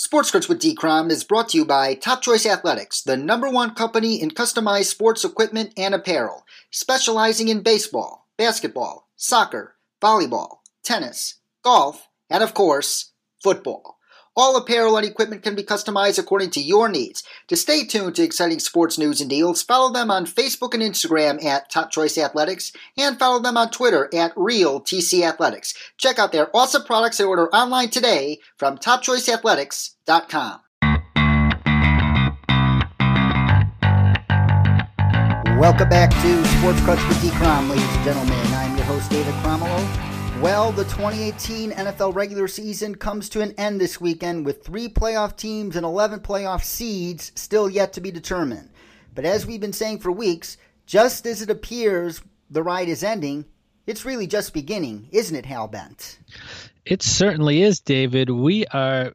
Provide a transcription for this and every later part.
Sports Crunch with D-Crom is brought to you by Top Choice Athletics, the number one company in customized sports equipment and apparel, specializing in baseball, basketball, soccer, volleyball, tennis, golf, and of course, football. All apparel and equipment can be customized according to your needs. To stay tuned to exciting sports news and deals, follow them on Facebook and Instagram at Top Choice Athletics and follow them on Twitter at Real TC Athletics. Check out their awesome products and order online today from TopChoiceAthletics.com. Welcome back to Sports Crunch with D. Crom, ladies and gentlemen. I'm your host, David Cromwell. Well, the 2018 NFL regular season comes to an end this weekend with three playoff teams and 11 playoff seeds still yet to be determined. But as we've been saying for weeks, just as it appears the ride is ending, it's really just beginning, isn't it, Hal Bent? It certainly is, David. We are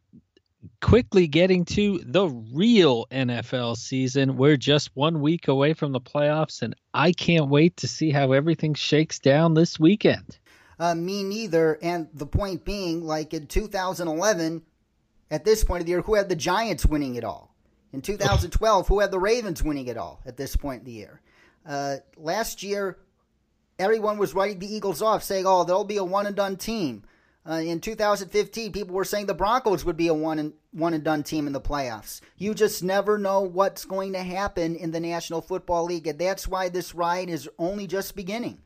quickly getting to the real NFL season. We're just one week away from the playoffs, and I can't wait to see how everything shakes down this weekend. Uh, me neither. And the point being, like in 2011, at this point of the year, who had the Giants winning it all? In 2012, who had the Ravens winning it all at this point in the year? Uh, last year, everyone was writing the Eagles off, saying, "Oh, they'll be a one and done team." Uh, in 2015, people were saying the Broncos would be a one and one and done team in the playoffs. You just never know what's going to happen in the National Football League, and that's why this ride is only just beginning.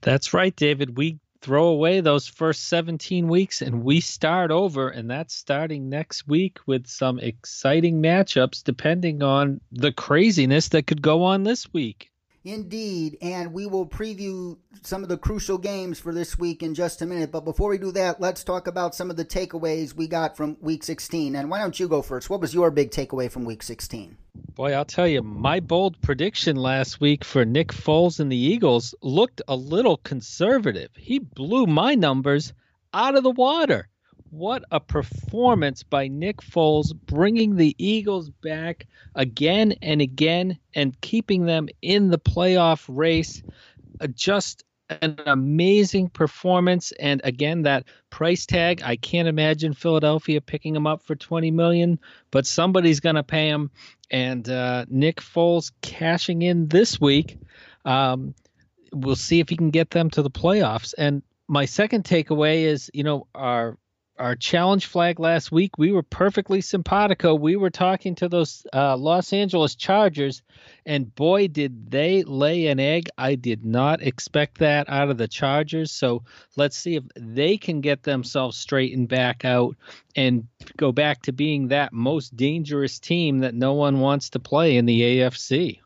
That's right, David. We throw away those first 17 weeks and we start over, and that's starting next week with some exciting matchups depending on the craziness that could go on this week. Indeed, and we will preview some of the crucial games for this week in just a minute. But before we do that, let's talk about some of the takeaways we got from week 16. And why don't you go first? What was your big takeaway from week 16? Boy, I'll tell you, my bold prediction last week for Nick Foles and the Eagles looked a little conservative. He blew my numbers out of the water what a performance by Nick Foles, bringing the Eagles back again and again and keeping them in the playoff race. Uh, just an amazing performance. And again that price tag i can't imagine philadelphia picking him up for 20 million but somebody's going to pay him. And uh, nick foles cashing in this week. Um, we'll see if he can get them to the playoffs. And my second takeaway is you know our our challenge flag last week, we were perfectly simpatico. We were talking to those uh, Los Angeles Chargers, and boy, did they lay an egg. I did not expect that out of the Chargers. So let's see if they can get themselves straightened back out and go back to being that most dangerous team that no one wants to play in the AFC.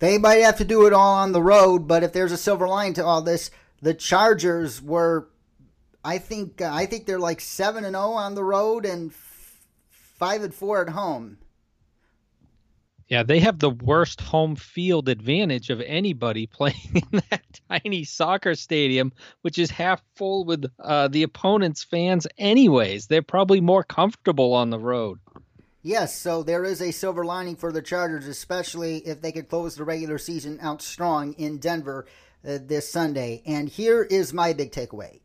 They might have to do it all on the road, but if there's a silver line to all this, the Chargers were I think uh, I think they're like seven and zero oh on the road and f- five and four at home. Yeah, they have the worst home field advantage of anybody playing in that tiny soccer stadium, which is half full with uh, the opponent's fans. Anyways, they're probably more comfortable on the road. Yes, so there is a silver lining for the Chargers, especially if they could close the regular season out strong in Denver uh, this Sunday. And here is my big takeaway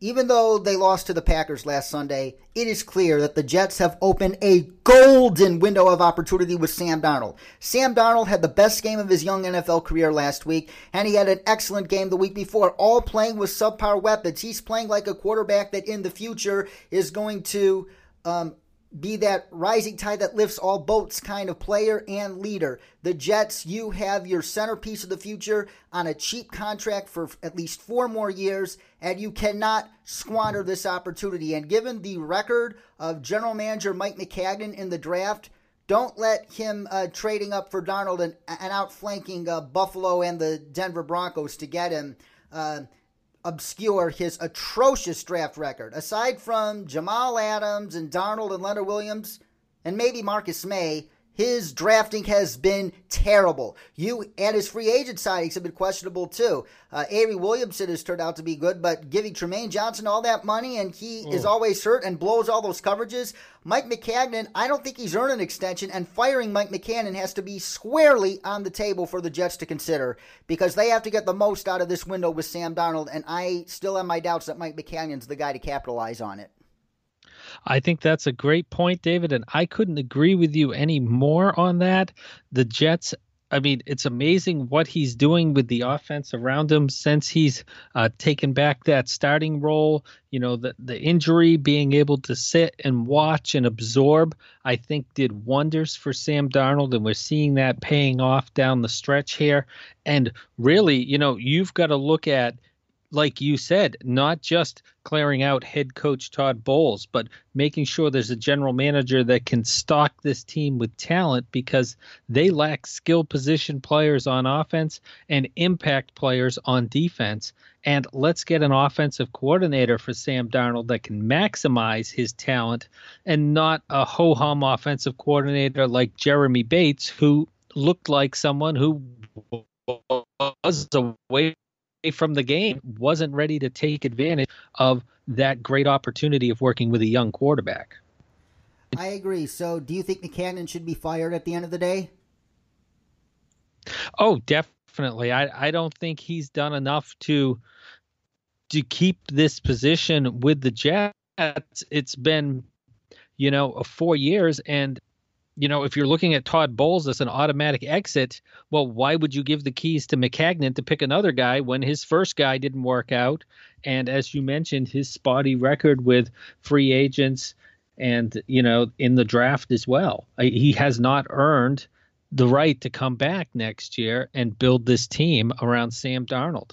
even though they lost to the Packers last Sunday, it is clear that the Jets have opened a golden window of opportunity with Sam Darnold. Sam Darnold had the best game of his young NFL career last week, and he had an excellent game the week before, all playing with subpar weapons. He's playing like a quarterback that in the future is going to um, be that rising tide that lifts all boats kind of player and leader. The Jets, you have your centerpiece of the future on a cheap contract for at least four more years, and you cannot squander this opportunity. And given the record of general manager Mike Maccagnan in the draft, don't let him uh, trading up for Darnold and, and outflanking uh, Buffalo and the Denver Broncos to get him. Uh, obscure his atrocious draft record. Aside from Jamal Adams and Darnold and Leonard Williams, and maybe Marcus Maye, his drafting has been terrible. You and his free agent signings have been questionable too. Uh, Avery Williamson has turned out to be good, but giving Trumaine Johnson all that money and he mm. is always hurt and blows all those coverages. Mike Maccagnan, I don't think he's earned an extension, and firing Mike Maccagnan has to be squarely on the table for the Jets to consider because they have to get the most out of this window with Sam Darnold, and I still have my doubts that Mike Maccagnan's the guy to capitalize on it. I think that's a great point, David, and I couldn't agree with you any more on that. The Jets I mean, it's amazing what he's doing with the offense around him since he's uh, taken back that starting role. You know, the the injury, being able to sit and watch and absorb, I think did wonders for Sam Darnold, and we're seeing that paying off down the stretch here. And really, you know, you've got to look at like you said, not just clearing out head coach Todd Bowles, but making sure there's a general manager that can stock this team with talent because they lack skill position players on offense and impact players on defense. And let's get an offensive coordinator for Sam Darnold that can maximize his talent and not a ho hum offensive coordinator like Jeremy Bates, who looked like someone who was a away from the game wasn't ready to take advantage of that great opportunity of working with a young quarterback. I agree. So, do you think Maccagnan should be fired at the end of the day? Oh, definitely. I, I don't think he's done enough to to keep this position with the Jets. It's been, you know, four years, and you know, if you're looking at Todd Bowles as an automatic exit, well, why would you give the keys to Maccagnan to pick another guy when his first guy didn't work out? And as you mentioned, his spotty record with free agents and, you know, in the draft as well. He has not earned the right to come back next year and build this team around Sam Darnold.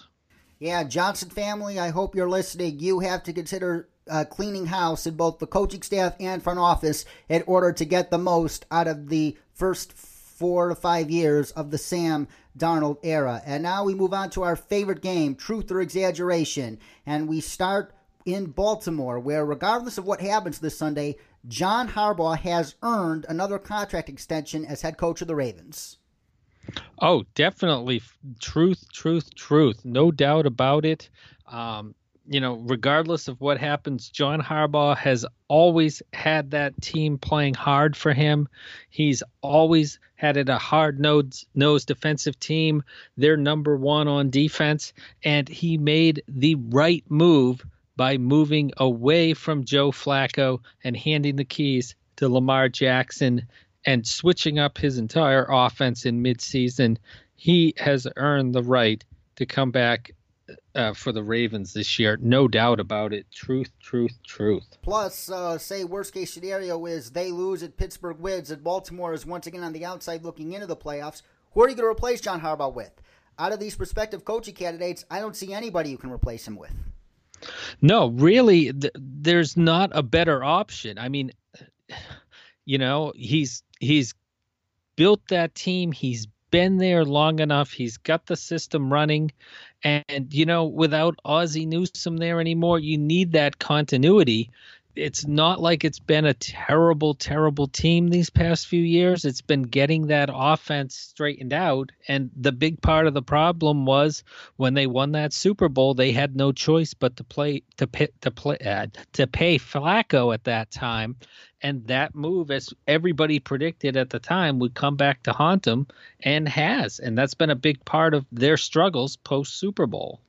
Yeah, Johnson family, I hope you're listening. You have to consider uh, cleaning house in both the coaching staff and front office in order to get the most out of the first four to five years of the Sam Darnold era. And now we move on to our favorite game, truth or exaggeration. And we start in Baltimore, where regardless of what happens this Sunday, John Harbaugh has earned another contract extension as head coach of the Ravens. Oh, definitely. Truth, truth, truth. No doubt about it. Um, you know, regardless of what happens, John Harbaugh has always had that team playing hard for him. He's always had it a hard nosed defensive team. They're number one on defense, and he made the right move by moving away from Joe Flacco and handing the keys to Lamar Jackson and switching up his entire offense in midseason. He has earned the right to come back uh, for the Ravens this year. No doubt about it. Truth, truth, truth. Plus, uh, say worst case scenario is they lose at Pittsburgh wins and Baltimore is once again on the outside looking into the playoffs. Who are you going to replace John Harbaugh with? Out of these prospective coaching candidates, I don't see anybody you can replace him with. No, really, th- there's not a better option. I mean, you know, he's he's built that team. He's been there long enough. He's got the system running. And, you know, without Ozzie Newsome there anymore, you need that continuity. It's not like it's been a terrible, terrible team these past few years. It's been getting that offense straightened out. And the big part of the problem was when they won that Super Bowl, they had no choice but to play to pay, to play uh, to pay Flacco at that time and that move, as everybody predicted at the time, would come back to haunt them and has. And that's been a big part of their struggles post Super Bowl.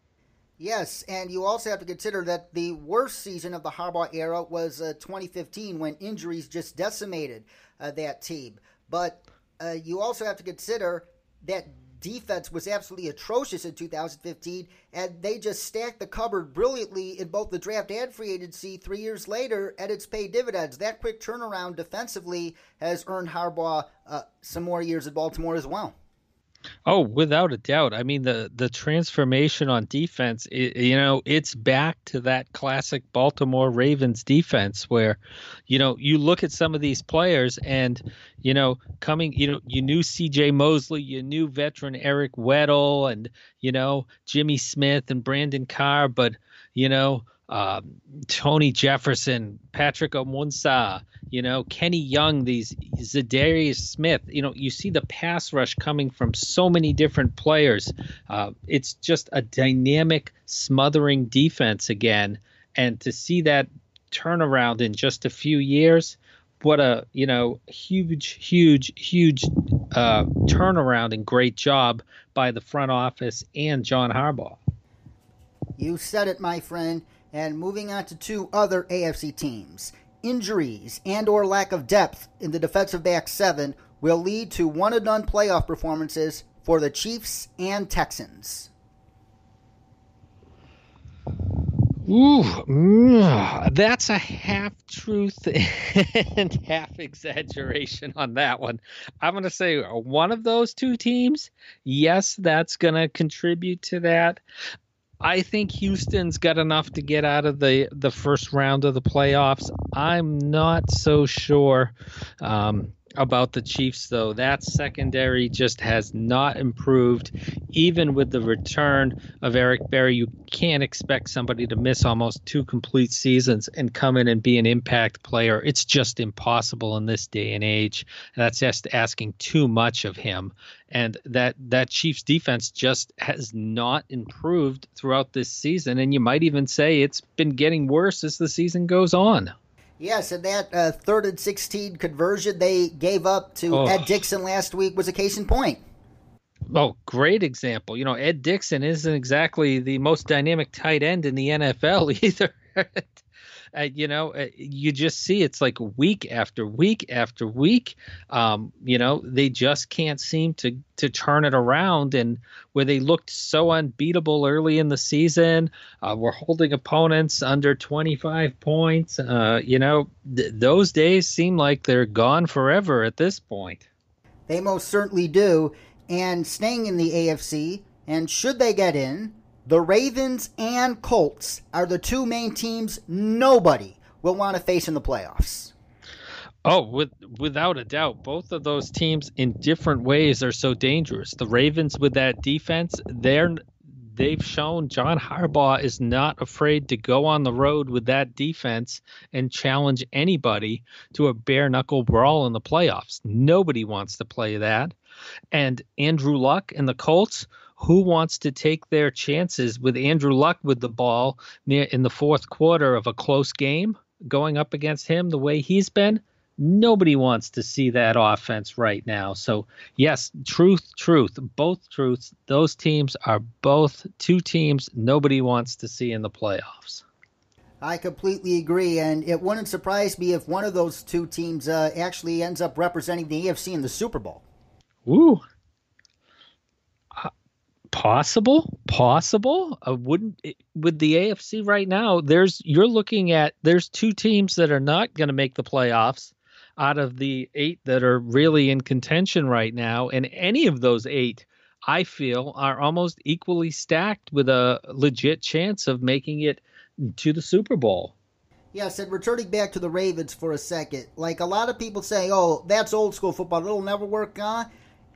Yes, and you also have to consider that the worst season of the Harbaugh era was uh, 2015 when injuries just decimated uh, that team. But uh, you also have to consider that defense was absolutely atrocious in 2015, and they just stacked the cupboard brilliantly in both the draft and free agency three years later, and it's paid dividends. That quick turnaround defensively has earned Harbaugh uh, some more years at Baltimore as well. Oh, without a doubt. I mean, the the transformation on defense, it, you know, it's back to that classic Baltimore Ravens defense where, you know, you look at some of these players and, you know, coming, you know, you knew C.J. Mosley, you knew veteran Eric Weddle, and you know Jimmy Smith and Brandon Carr, but you know uh, Tony Jefferson, Patrick Onwuasor, you know, Kenny Young, these Za'Darius Smith, you know, you see the pass rush coming from so many different players. Uh, it's just a dynamic, smothering defense again. And to see that turnaround in just a few years, what a, you know, huge, huge, huge uh, turnaround and great job by the front office and John Harbaugh. You said it, my friend. And moving on to two other AFC teams. injuries and or lack of depth in the defensive back seven will lead to one and done playoff performances for the Chiefs and Texans. Ooh, mm, that's a half truth and half exaggeration on that one. I'm going to say one of those two teams, yes, that's going to contribute to that. I think Houston's got enough to get out of the the first round of the playoffs. I'm not so sure. Um, about the Chiefs, though. That secondary just has not improved. Even with the return of Eric Berry, you can't expect somebody to miss almost two complete seasons and come in and be an impact player. It's just impossible in this day and age. That's just asking too much of him. And that that Chiefs defense just has not improved throughout this season. And you might even say it's been getting worse as the season goes on. Yes, and that uh, third and 16 conversion they gave up to oh. Ed Dickson last week was a case in point. Oh, great example. You know, Ed Dickson isn't exactly the most dynamic tight end in the NFL either. Uh, you know, uh, you just see it's like week after week after week. Um, you know, they just can't seem to to turn it around. And where they looked so unbeatable early in the season, uh, we're holding opponents under 25 points. Uh, you know, th- those days seem like they're gone forever at this point. They most certainly do. And staying in the AFC, and should they get in, the Ravens and Colts are the two main teams nobody will want to face in the playoffs. Oh, with without a doubt, both of those teams in different ways are so dangerous. The Ravens with that defense, they're they've shown John Harbaugh is not afraid to go on the road with that defense and challenge anybody to a bare knuckle brawl in the playoffs. Nobody wants to play that. And Andrew Luck and the Colts, who wants to take their chances with Andrew Luck with the ball near in the fourth quarter of a close game going up against him the way he's been? Nobody wants to see that offense right now. So, yes, truth, truth, both truths. Those teams are both two teams nobody wants to see in the playoffs. I completely agree, and it wouldn't surprise me if one of those two teams uh, actually ends up representing the AFC in the Super Bowl. Ooh, possible possible uh, wouldn't it, with the AFC right now there's you're looking at there's two teams that are not going to make the playoffs out of the 8 that are really in contention right now and any of those 8 I feel are almost equally stacked with a legit chance of making it to the Super Bowl. Yes, and returning back to the Ravens for a second, like a lot of people say, "Oh, that's old school football; it'll never work." Uh,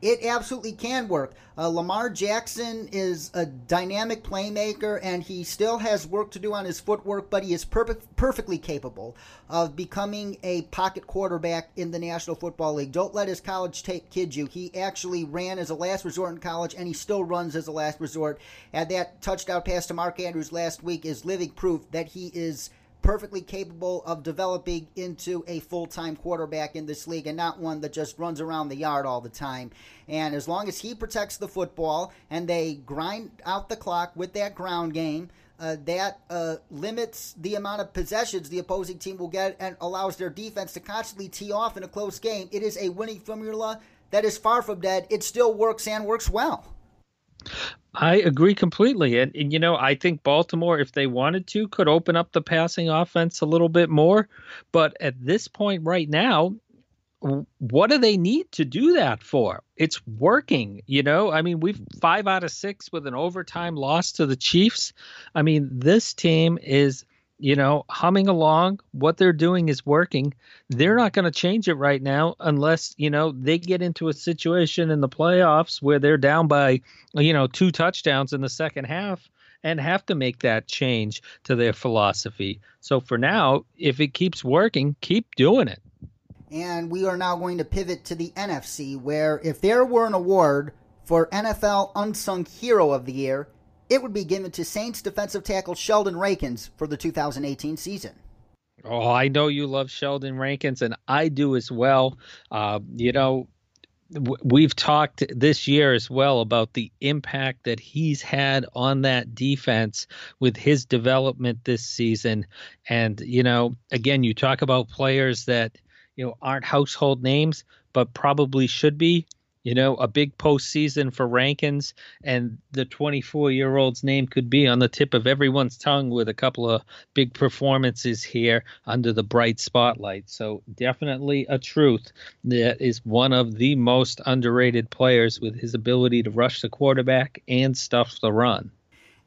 it absolutely can work. Uh, Lamar Jackson is a dynamic playmaker, and he still has work to do on his footwork, but he is perfect, perfectly capable of becoming a pocket quarterback in the National Football League. Don't let his college tape kid you. He actually ran as a last resort in college, and he still runs as a last resort. And that touchdown pass to Mark Andrews last week is living proof that he is – perfectly capable of developing into a full time quarterback in this league and not one that just runs around the yard all the time. And as long as he protects the football and they grind out the clock with that ground game, uh, that uh, limits the amount of possessions the opposing team will get and allows their defense to constantly tee off in a close game. It is a winning formula that is far from dead. It still works and works well. I agree completely. And, and, you know, I think Baltimore, if they wanted to, could open up the passing offense a little bit more. But at this point right now, what do they need to do that for? It's working, you know. I mean, we've five out of six with an overtime loss to the Chiefs. I mean, this team is you know, humming along. What they're doing is working. They're not going to change it right now unless, you know, they get into a situation in the playoffs where they're down by, you know, two touchdowns in the second half and have to make that change to their philosophy. So for now, if it keeps working, keep doing it. And we are now going to pivot to the NFC, where if there were an award for NFL Unsung Hero of the Year, it would be given to Saints defensive tackle Sheldon Rankins for the 2018 season. Oh, I know you love Sheldon Rankins, and I do as well. Uh, you know, we've talked this year as well about the impact that he's had on that defense with his development this season. And, you know, again, you talk about players that, you know, aren't household names, but probably should be you know, a big postseason for Rankins, and the 24 year old's name could be on the tip of everyone's tongue with a couple of big performances here under the bright spotlight. So, definitely a truth that is one of the most underrated players with his ability to rush the quarterback and stuff the run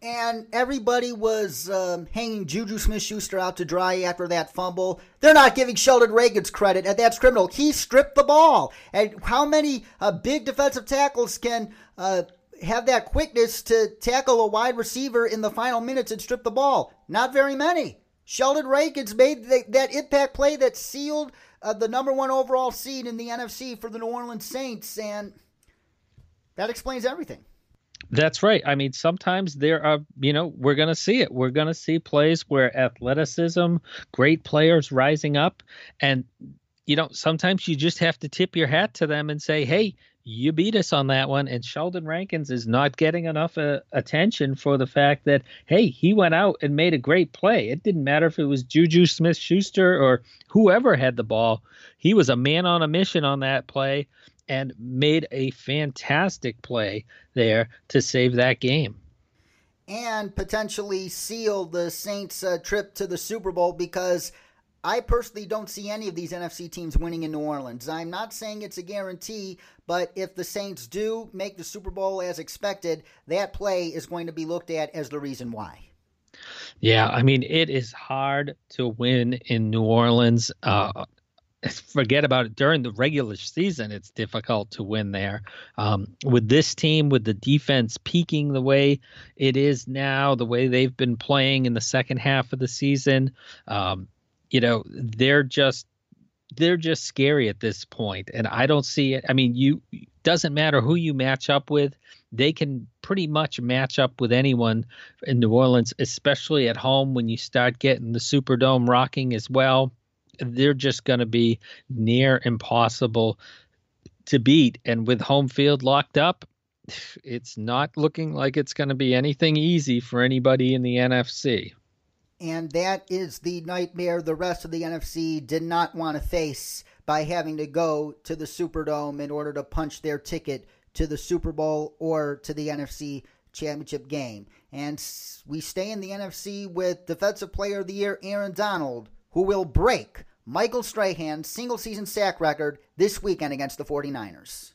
and everybody was um, hanging Juju Smith Schuster out to dry after that fumble. They're not giving Sheldon Rankins credit, and that's criminal. He stripped the ball. And how many uh, big defensive tackles can uh, have that quickness to tackle a wide receiver in the final minutes and strip the ball? Not very many. Sheldon Rankins made the, that impact play that sealed uh, the number one overall seed in the NFC for the New Orleans Saints, and that explains everything. That's right. I mean, sometimes there are, you know, we're going to see it. We're going to see plays where athleticism, great players rising up. And, you know, sometimes you just have to tip your hat to them and say, hey, you beat us on that one. And Sheldon Rankins is not getting enough uh, attention for the fact that, hey, he went out and made a great play. It didn't matter if it was Juju Smith Schuster or whoever had the ball. He was a man on a mission on that play and made a fantastic play there to save that game. And potentially seal the Saints' uh, trip to the Super Bowl because I personally don't see any of these NFC teams winning in New Orleans. I'm not saying it's a guarantee, but if the Saints do make the Super Bowl as expected, that play is going to be looked at as the reason why. Yeah, I mean, it is hard to win in New Orleans. Uh, forget about it. During the regular season it's difficult to win there. Um, with this team with the defense peaking the way it is now the way they've been playing in the second half of the season um, you know they're just they're just scary at this point and i don't see it. I mean you doesn't matter who you match up with they can pretty much match up with anyone in new orleans especially at home when you start getting the superdome rocking as well they're just going to be near impossible to beat. And with home field locked up, it's not looking like it's going to be anything easy for anybody in the NFC. And that is the nightmare the rest of the NFC did not want to face by having to go to the Superdome in order to punch their ticket to the Super Bowl or to the NFC Championship game. And we stay in the NFC with Defensive Player of the Year Aaron Donald, who will break Michael Strahan's single season sack record this weekend against the 49ers.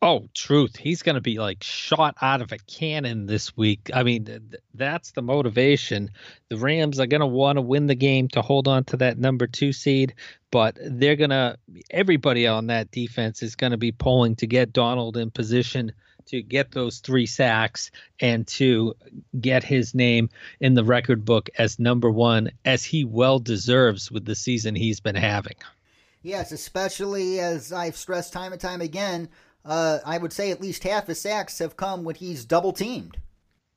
Oh, truth. He's going to be like shot out of a cannon this week. I mean, th- that's the motivation. The Rams are going to want to win the game to hold on to that number two seed, but they're going to, everybody on that defense is going to be pulling to get Donald in position to get those three sacks and to get his name in the record book as number one, as he well deserves with the season he's been having. Yes, especially as I've stressed time and time again, uh, I would say at least half his sacks have come when he's double teamed.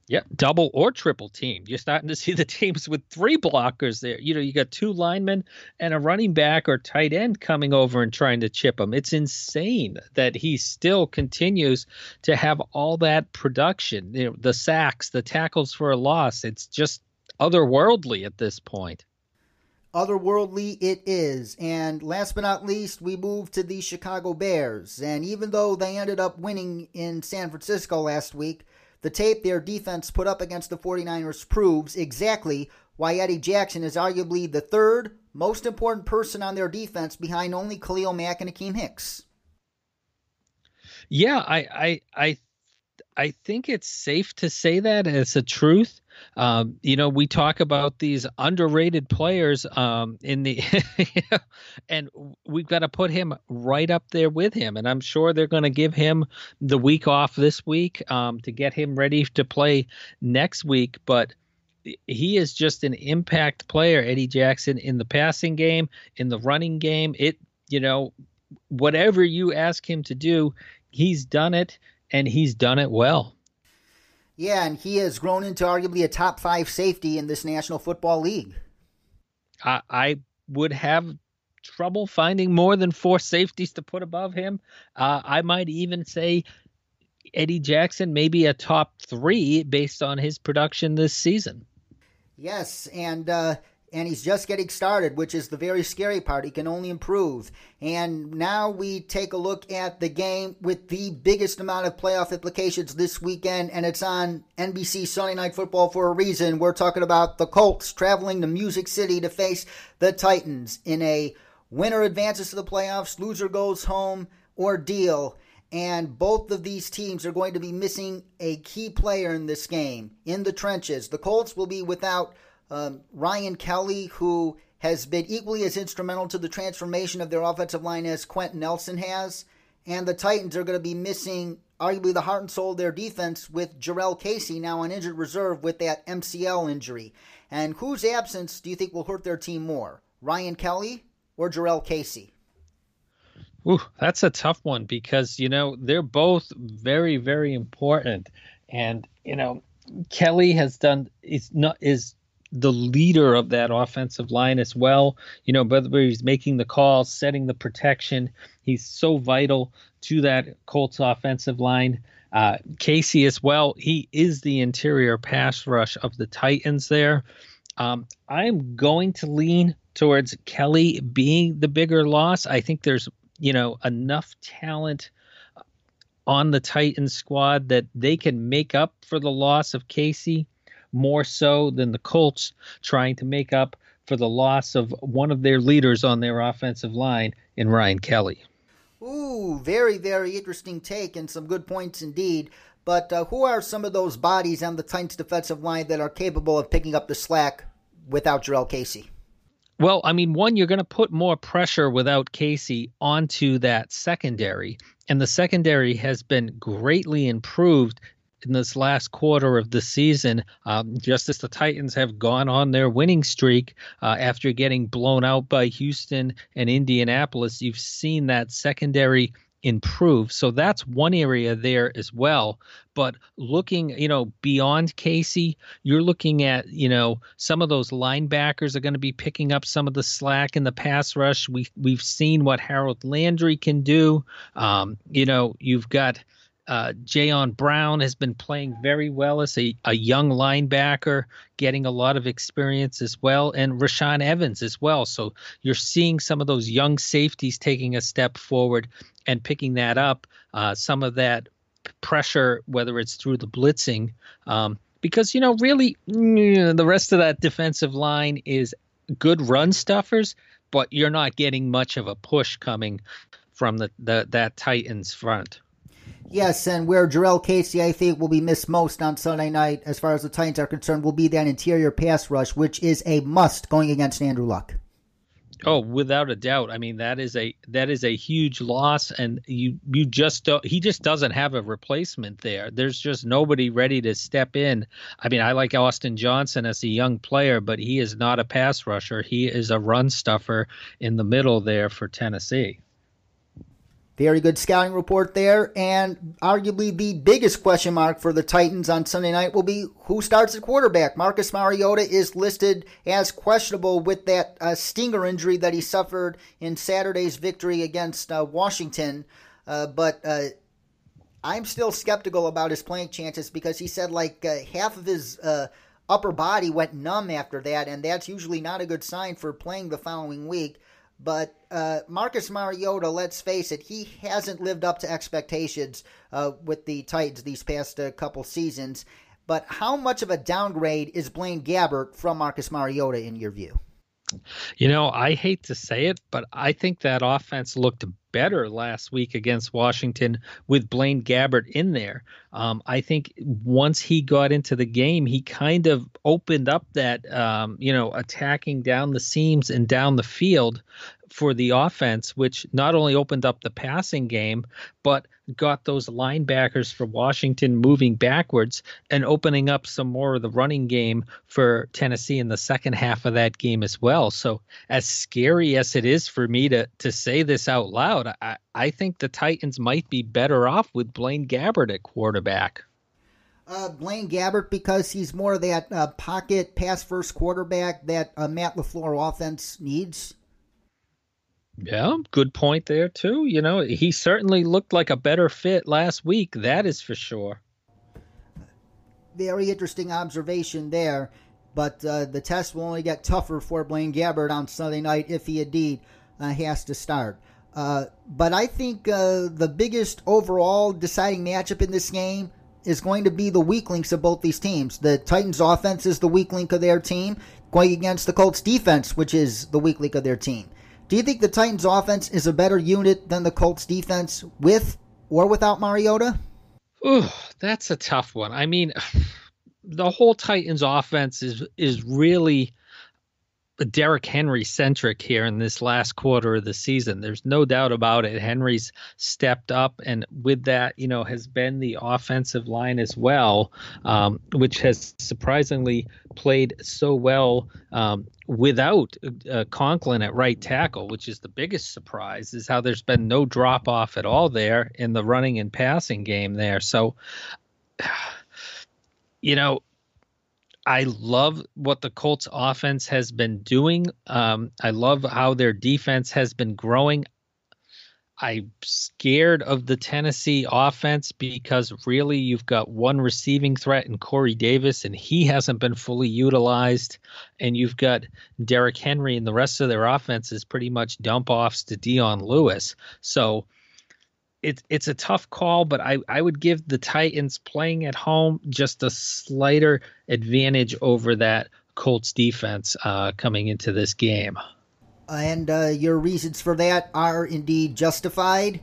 Yeah, double or triple team. You're starting to see the teams with three blockers there. You know, you got two linemen and a running back or tight end coming over and trying to chip him. It's insane that he still continues to have all that production. You know, the sacks, the tackles for a loss. It's just otherworldly at this point. Otherworldly it is. And last but not least, we move to the Chicago Bears. And even though they ended up winning in San Francisco last week, the tape their defense put up against the 49ers proves exactly why Eddie Jackson is arguably the third most important person on their defense behind only Khalil Mack and Akiem Hicks. Yeah, I I I I think it's safe to say that as a truth. Um, you know, we talk about these underrated players um, in the, and we've got to put him right up there with him. And I'm sure they're going to give him the week off this week um, to get him ready to play next week. But he is just an impact player, Eddie Jackson, in the passing game, in the running game. It, you know, whatever you ask him to do, he's done it and he's done it well. Yeah, and he has grown into arguably a top five safety in this National Football League. I, I would have trouble finding more than four safeties to put above him. Uh, I might even say Eddie Jackson maybe a top three based on his production this season. Yes, and uh, and he's just getting started, which is the very scary part. He can only improve. And now we take a look at the game with the biggest amount of playoff implications this weekend, and it's on NBC Sunday Night Football for a reason. We're talking about the Colts traveling to Music City to face the Titans in a winner advances to the playoffs, loser goes home ordeal. And both of these teams are going to be missing a key player in this game in the trenches. The Colts will be without um, Ryan Kelly, who has been equally as instrumental to the transformation of their offensive line as Quenton Nelson has. And the Titans are going to be missing arguably the heart and soul of their defense with Jurrell Casey now on injured reserve with that MCL injury. And whose absence do you think will hurt their team more, Ryan Kelly or Jurrell Casey? Ooh, that's a tough one because you know they're both very, very important, and you know Kelly has done is not is the leader of that offensive line as well. You know, whether he's making the calls, setting the protection, he's so vital to that Colts offensive line. Uh, Casey as well, he is the interior pass rush of the Titans there. Um, I'm going to lean towards Kelly being the bigger loss. I think there's, you know, enough talent on the Titans squad that they can make up for the loss of Casey more so than the Colts trying to make up for the loss of one of their leaders on their offensive line in Ryan Kelly. Ooh, very, very interesting take and some good points indeed. But uh, who are some of those bodies on the Titans defensive line that are capable of picking up the slack without Jurrell Casey? Well, I mean, one, you're going to put more pressure without Casey onto that secondary. And the secondary has been greatly improved in this last quarter of the season, um, just as the Titans have gone on their winning streak uh, after getting blown out by Houston and Indianapolis, you've seen that secondary improve. So that's one area there as well. But looking, you know, beyond Casey, you're looking at, you know, some of those linebackers are going to be picking up some of the slack in the pass rush. We we've seen what Harold Landry can do. Um, you know, you've got uh, Jayon Brown has been playing very well as a, a young linebacker, getting a lot of experience as well, and Rashaan Evans as well. So you're seeing some of those young safeties taking a step forward and picking that up. Uh, some of that pressure, whether it's through the blitzing, um, because you know really mm, the rest of that defensive line is good run stuffers, but you're not getting much of a push coming from the, the that Titans front. Yes, and where Jurrell Casey, I think, will be missed most on Sunday night, as far as the Titans are concerned, will be that interior pass rush, which is a must going against Andrew Luck. Oh, without a doubt. I mean, that is a that is a huge loss, and you you just don't. He just doesn't have a replacement there. There's just nobody ready to step in. I mean, I like Austin Johnson as a young player, but he is not a pass rusher. He is a run stuffer in the middle there for Tennessee. Very good scouting report there. And arguably the biggest question mark for the Titans on Sunday night will be who starts at quarterback. Marcus Mariota is listed as questionable with that uh, stinger injury that he suffered in Saturday's victory against uh, Washington. Uh, but uh, I'm still skeptical about his playing chances because he said like uh, half of his uh, upper body went numb after that, and that's usually not a good sign for playing the following week. But uh, Marcus Mariota, let's face it, he hasn't lived up to expectations uh, with the Titans these past uh, couple seasons. But how much of a downgrade is Blaine Gabbert from Marcus Mariota in your view? You know, I hate to say it, but I think that offense looked better last week against Washington with Blaine Gabbert in there. Um, I think once he got into the game, he kind of opened up that, um, you know, attacking down the seams and down the field for the offense, which not only opened up the passing game, but got those linebackers for Washington moving backwards and opening up some more of the running game for Tennessee in the second half of that game as well. So, as scary as it is for me to to say this out loud, I, I think the Titans might be better off with Blaine Gabbert at quarterback. Uh, Blaine Gabbert because he's more of that uh, pocket pass first quarterback that uh, Matt LaFleur offense needs. Yeah, good point there too. You know, he certainly looked like a better fit last week. That is for sure. Very interesting observation there. But uh, the test will only get tougher for Blaine Gabbert on Sunday night if he indeed uh, has to start. Uh, but I think uh, the biggest overall deciding matchup in this game is going to be the weak links of both these teams. The Titans' offense is the weak link of their team, going against the Colts' defense, which is the weak link of their team. Do you think the Titans' offense is a better unit than the Colts' defense with or without Mariota? Ooh, that's a tough one. I mean, the whole Titans' offense is is really Derrick Henry centric here in this last quarter of the season. There's no doubt about it. Henry's stepped up, and with that, you know, has been the offensive line as well, um, which has surprisingly played so well um, without uh, Conklin at right tackle, which is the biggest surprise. Is how there's been no drop off at all there in the running and passing game there. So, you know, I love what the Colts offense has been doing. Um, I love how their defense has been growing. I'm scared of the Tennessee offense because really you've got one receiving threat in Corey Davis, and he hasn't been fully utilized. And you've got Derrick Henry, and the rest of their offense is pretty much dump offs to Dion Lewis. So it's it's a tough call, but I, I would give the Titans playing at home just a slighter advantage over that Colts defense uh, coming into this game. And uh, your reasons for that are indeed justified.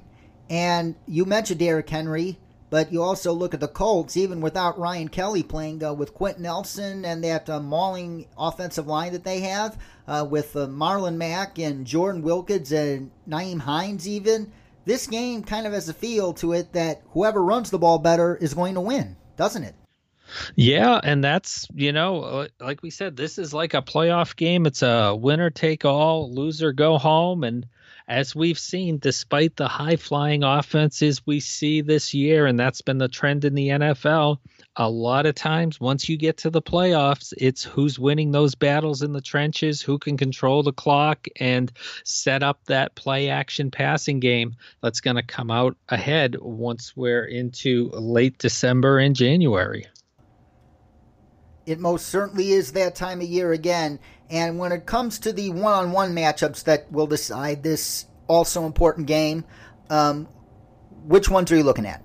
And you mentioned Derrick Henry, but you also look at the Colts, even without Ryan Kelly playing uh, with Quenton Nelson and that uh, mauling offensive line that they have uh, with uh, Marlon Mack and Jordan Wilkins and Nyheim Hines, even this game kind of has a feel to it that whoever runs the ball better is going to win, doesn't it? Yeah, and that's, you know, uh, like we said, this is like a playoff game. It's a winner take all, loser go home. And as we've seen, despite the high flying offenses we see this year, and that's been the trend in the NFL, a lot of times once you get to the playoffs, it's who's winning those battles in the trenches, who can control the clock and set up that play action passing game that's going to come out ahead once we're into late December and January. It most certainly is that time of year again. And when it comes to the one on one matchups that will decide this also important game, um, which ones are you looking at?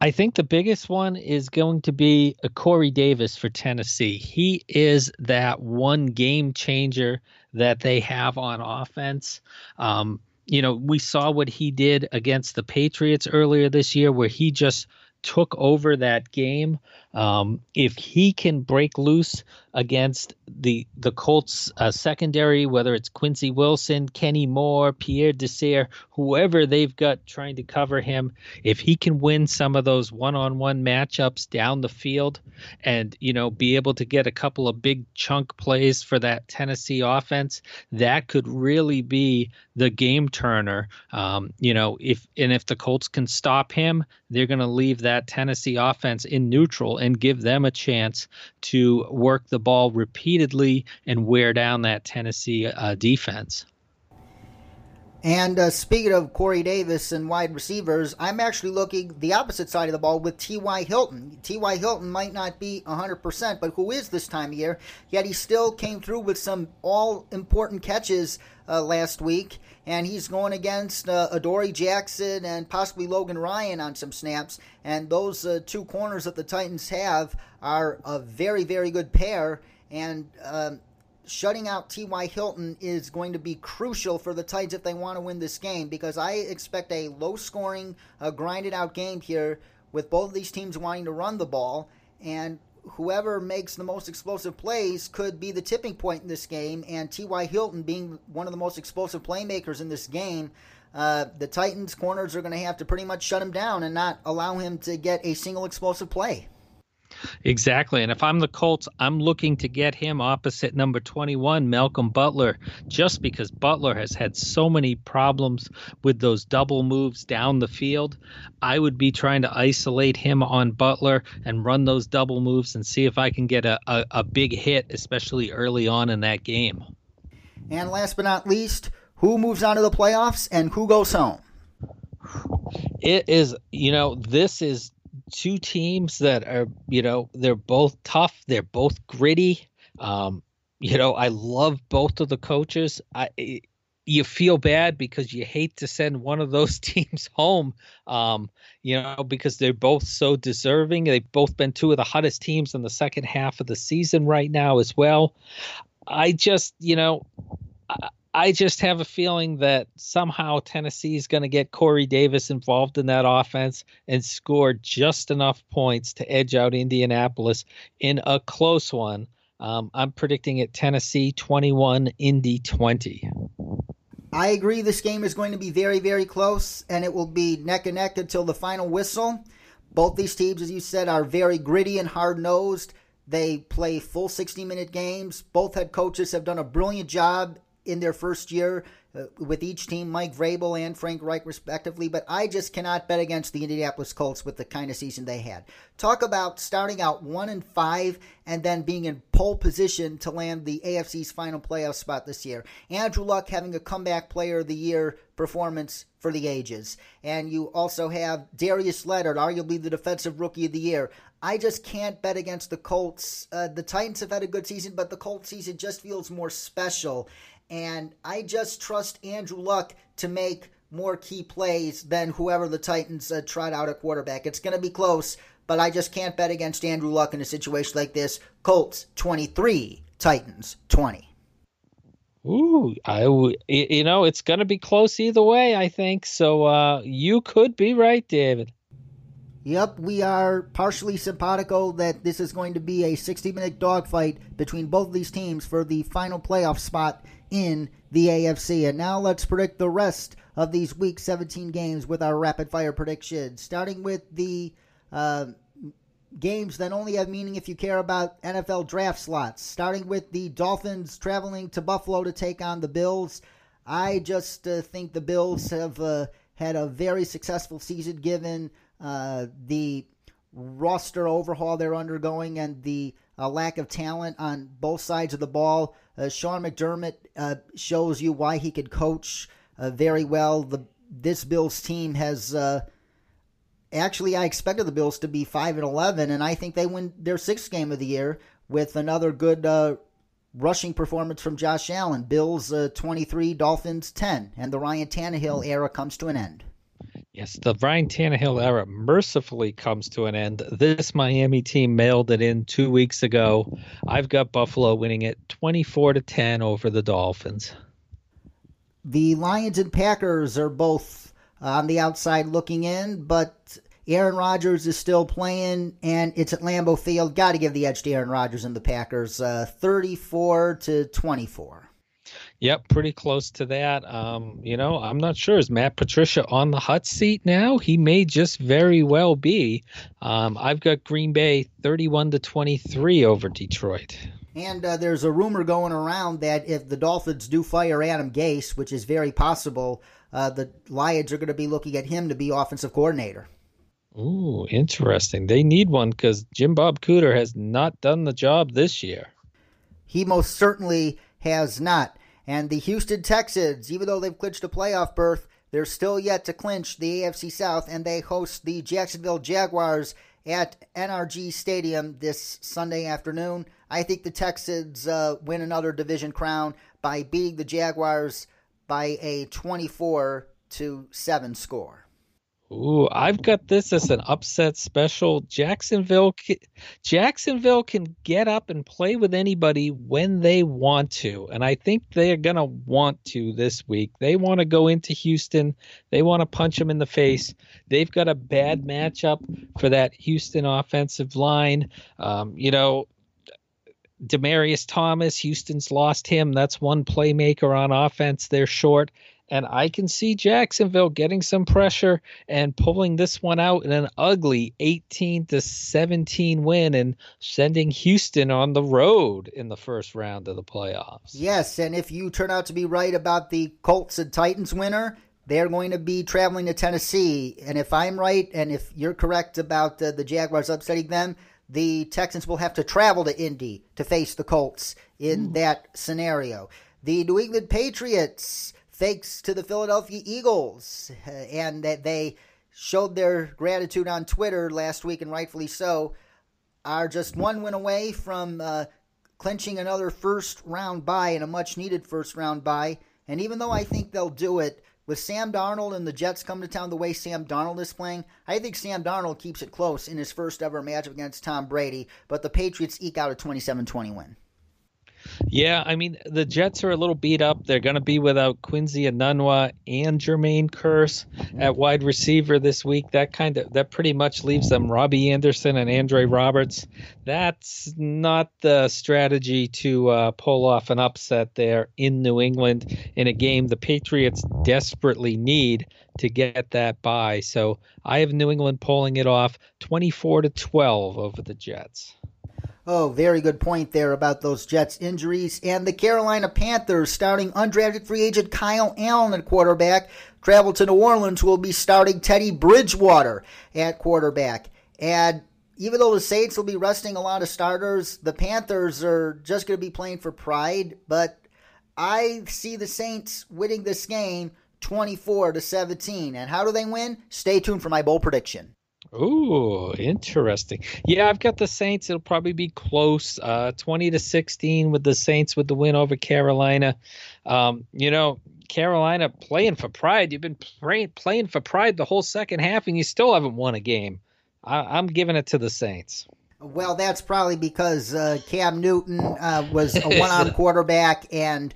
I think the biggest one is going to be a Corey Davis for Tennessee. He is that one game changer that they have on offense. Um, you know, we saw what he did against the Patriots earlier this year, where he just took over that game. Um, if he can break loose against the the Colts uh, secondary, whether it's Quincy Wilson, Kenny Moore, Pierre Desir, whoever they've got trying to cover him, if he can win some of those one-on-one matchups down the field, and you know be able to get a couple of big chunk plays for that Tennessee offense, that could really be the game turner. Um, you know, if and if the Colts can stop him, they're going to leave that Tennessee offense in neutral and give them a chance to work the ball repeatedly and wear down that Tennessee uh, defense. And uh, speaking of Corey Davis and wide receivers, I'm actually looking the opposite side of the ball with T.Y. Hilton. T.Y. Hilton might not be 100%, but who is this time of year? Yet he still came through with some all important catches uh, last week. And he's going against uh, Adoree Jackson and possibly Logan Ryan on some snaps. And those uh, two corners that the Titans have are a very, very good pair. And um, shutting out T.Y. Hilton is going to be crucial for the Titans if they want to win this game because I expect a low scoring, uh, grinded out game here with both of these teams wanting to run the ball. And whoever makes the most explosive plays could be the tipping point in this game. And T.Y. Hilton being one of the most explosive playmakers in this game. Uh, the Titans corners are going to have to pretty much shut him down and not allow him to get a single explosive play. Exactly. And if I'm the Colts, I'm looking to get him opposite number 21, Malcolm Butler, just because Butler has had so many problems with those double moves down the field. I would be trying to isolate him on Butler and run those double moves and see if I can get a, a, a big hit, especially early on in that game. And last but not least, who moves on to the playoffs and who goes home? It is, you know, this is two teams that are, you know, they're both tough, they're both gritty. Um, you know, I love both of the coaches. I you feel bad because you hate to send one of those teams home, um, you know, because they're both so deserving. They've both been two of the hottest teams in the second half of the season right now as well. I just, you know, I, I just have a feeling that somehow Tennessee is going to get Corey Davis involved in that offense and score just enough points to edge out Indianapolis in a close one. Um, I'm predicting it Tennessee 21, Indy 20. I agree this game is going to be very, very close, and it will be neck and neck until the final whistle. Both these teams, as you said, are very gritty and hard nosed. They play full 60 minute games. Both head coaches have done a brilliant job in their first year uh, with each team, Mike Vrabel and Frank Reich, respectively. But I just cannot bet against the Indianapolis Colts with the kind of season they had. Talk about starting out one and five and then being in pole position to land the AFC's final playoff spot this year. Andrew Luck having a comeback player of the year performance for the ages. And you also have Darius Leonard, arguably the defensive rookie of the year. I just can't bet against the Colts. Uh, the Titans have had a good season, but the Colts season just feels more special. And I just trust Andrew Luck to make more key plays than whoever the Titans uh, trot out at quarterback. It's going to be close, but I just can't bet against Andrew Luck in a situation like this. Colts 23, Titans 20. Ooh, I you know it's going to be close either way. I think so. Uh, you could be right, David. Yep, we are partially simpatico that this is going to be a 60 minute dogfight between both of these teams for the final playoff spot in the AFC. And now let's predict the rest of these Week 17 games with our rapid fire predictions. Starting with the uh, games that only have meaning if you care about NFL draft slots. Starting with the Dolphins traveling to Buffalo to take on the Bills. I just uh, think the Bills have uh, had a very successful season given uh, the roster overhaul they're undergoing and the uh, lack of talent on both sides of the ball. Uh, Sean McDermott uh, shows you why he could coach uh, very well. The this Bills team has uh, actually I expected the Bills to be five and eleven, and I think they win their sixth game of the year with another good rushing performance from Josh Allen. Bills 23, Dolphins 10, and the Ryan Tannehill era comes to an end. Yes, the Ryan Tannehill era mercifully comes to an end. This Miami team mailed it in two weeks ago. I've got Buffalo winning it 24 to 10 over the Dolphins. The Lions and Packers are both on the outside looking in, but Aaron Rodgers is still playing, and it's at Lambeau Field. Got to give the edge to Aaron Rodgers and the Packers, uh, 34 to 24. Yep, pretty close to that. Um, you know, I'm not sure. Is Matt Patricia on the hot seat now? He may just very well be. Um, I've got Green Bay 31 to 23 over Detroit. And uh, there's a rumor going around that if the Dolphins do fire Adam Gase, which is very possible, uh, the Lions are going to be looking at him to be offensive coordinator. Ooh, interesting. They need one because Jim Bob Cooter has not done the job this year. He most certainly has not. And the Houston Texans, even though they've clinched a playoff berth, they're still yet to clinch the AFC South, and they host the Jacksonville Jaguars at NRG Stadium this Sunday afternoon. I think the Texans uh, win another division crown by beating the Jaguars by a 24 to 7 score. Ooh, I've got this as an upset special. Jacksonville, Jacksonville can get up and play with anybody when they want to, and I think they're gonna want to this week. They want to go into Houston. They want to punch them in the face. They've got a bad matchup for that Houston offensive line. Um, you know, Demaryius Thomas, Houston's lost him. That's one playmaker on offense. They're short. And I can see Jacksonville getting some pressure and pulling this one out in an ugly 18 to 17 win and sending Houston on the road in the first round of the playoffs. Yes, and if you turn out to be right about the Colts and Titans winner, they're going to be traveling to Tennessee. And if I'm right, and if you're correct about uh, the Jaguars upsetting them, the Texans will have to travel to Indy to face the Colts in Ooh. that scenario. The New England Patriots thanks to the Philadelphia Eagles, and that they showed their gratitude on Twitter last week, and rightfully so, are just one win away from uh, clinching another first round bye and a much needed first round bye. And even though I think they'll do it, with Sam Darnold and the Jets come to town the way Sam Darnold is playing, I think Sam Darnold keeps it close in his first ever matchup against Tom Brady, but the Patriots eke out a 27 20 win. Yeah, I mean the Jets are a little beat up. They're going to be without Quincy Enunwa and Jermaine Kearse at wide receiver this week. That kind of that pretty much leaves them Robbie Anderson and Andre Roberts. That's not the strategy to uh, pull off an upset there in New England in a game the Patriots desperately need to get that bye. So I have New England pulling it off 24 to 12 over the Jets. Oh, very good point there about those Jets injuries. And the Carolina Panthers starting undrafted free agent Kyle Allen at quarterback. Travel to New Orleans will be starting Teddy Bridgewater at quarterback. And even though the Saints will be resting a lot of starters, the Panthers are just going to be playing for pride. But I see the Saints winning this game 24 to 17. And how do they win? Stay tuned for my bowl prediction. Ooh, interesting. Yeah, I've got the Saints. It'll probably be close, uh, twenty to sixteen, with the Saints with the win over Carolina. Um, you know, Carolina playing for pride. You've been playing playing for pride the whole second half, and you still haven't won a game. I, am giving it to the Saints. Well, that's probably because uh, Cam Newton uh, was a one-arm quarterback, and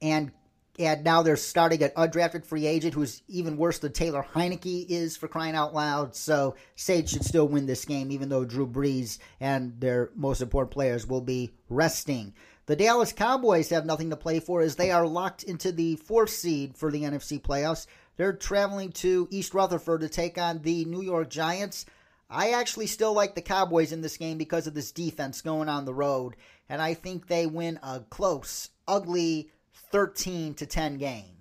and and now they're starting an undrafted free agent who's even worse than Taylor Heinicke is for crying out loud. So Sage should still win this game, even though Drew Brees and their most important players will be resting. The Dallas Cowboys have nothing to play for as they are locked into the fourth seed for the NFC playoffs. They're traveling to East Rutherford to take on the New York Giants. I actually still like the Cowboys in this game because of this defense going on the road, and I think they win a close, ugly 13 to 10 game.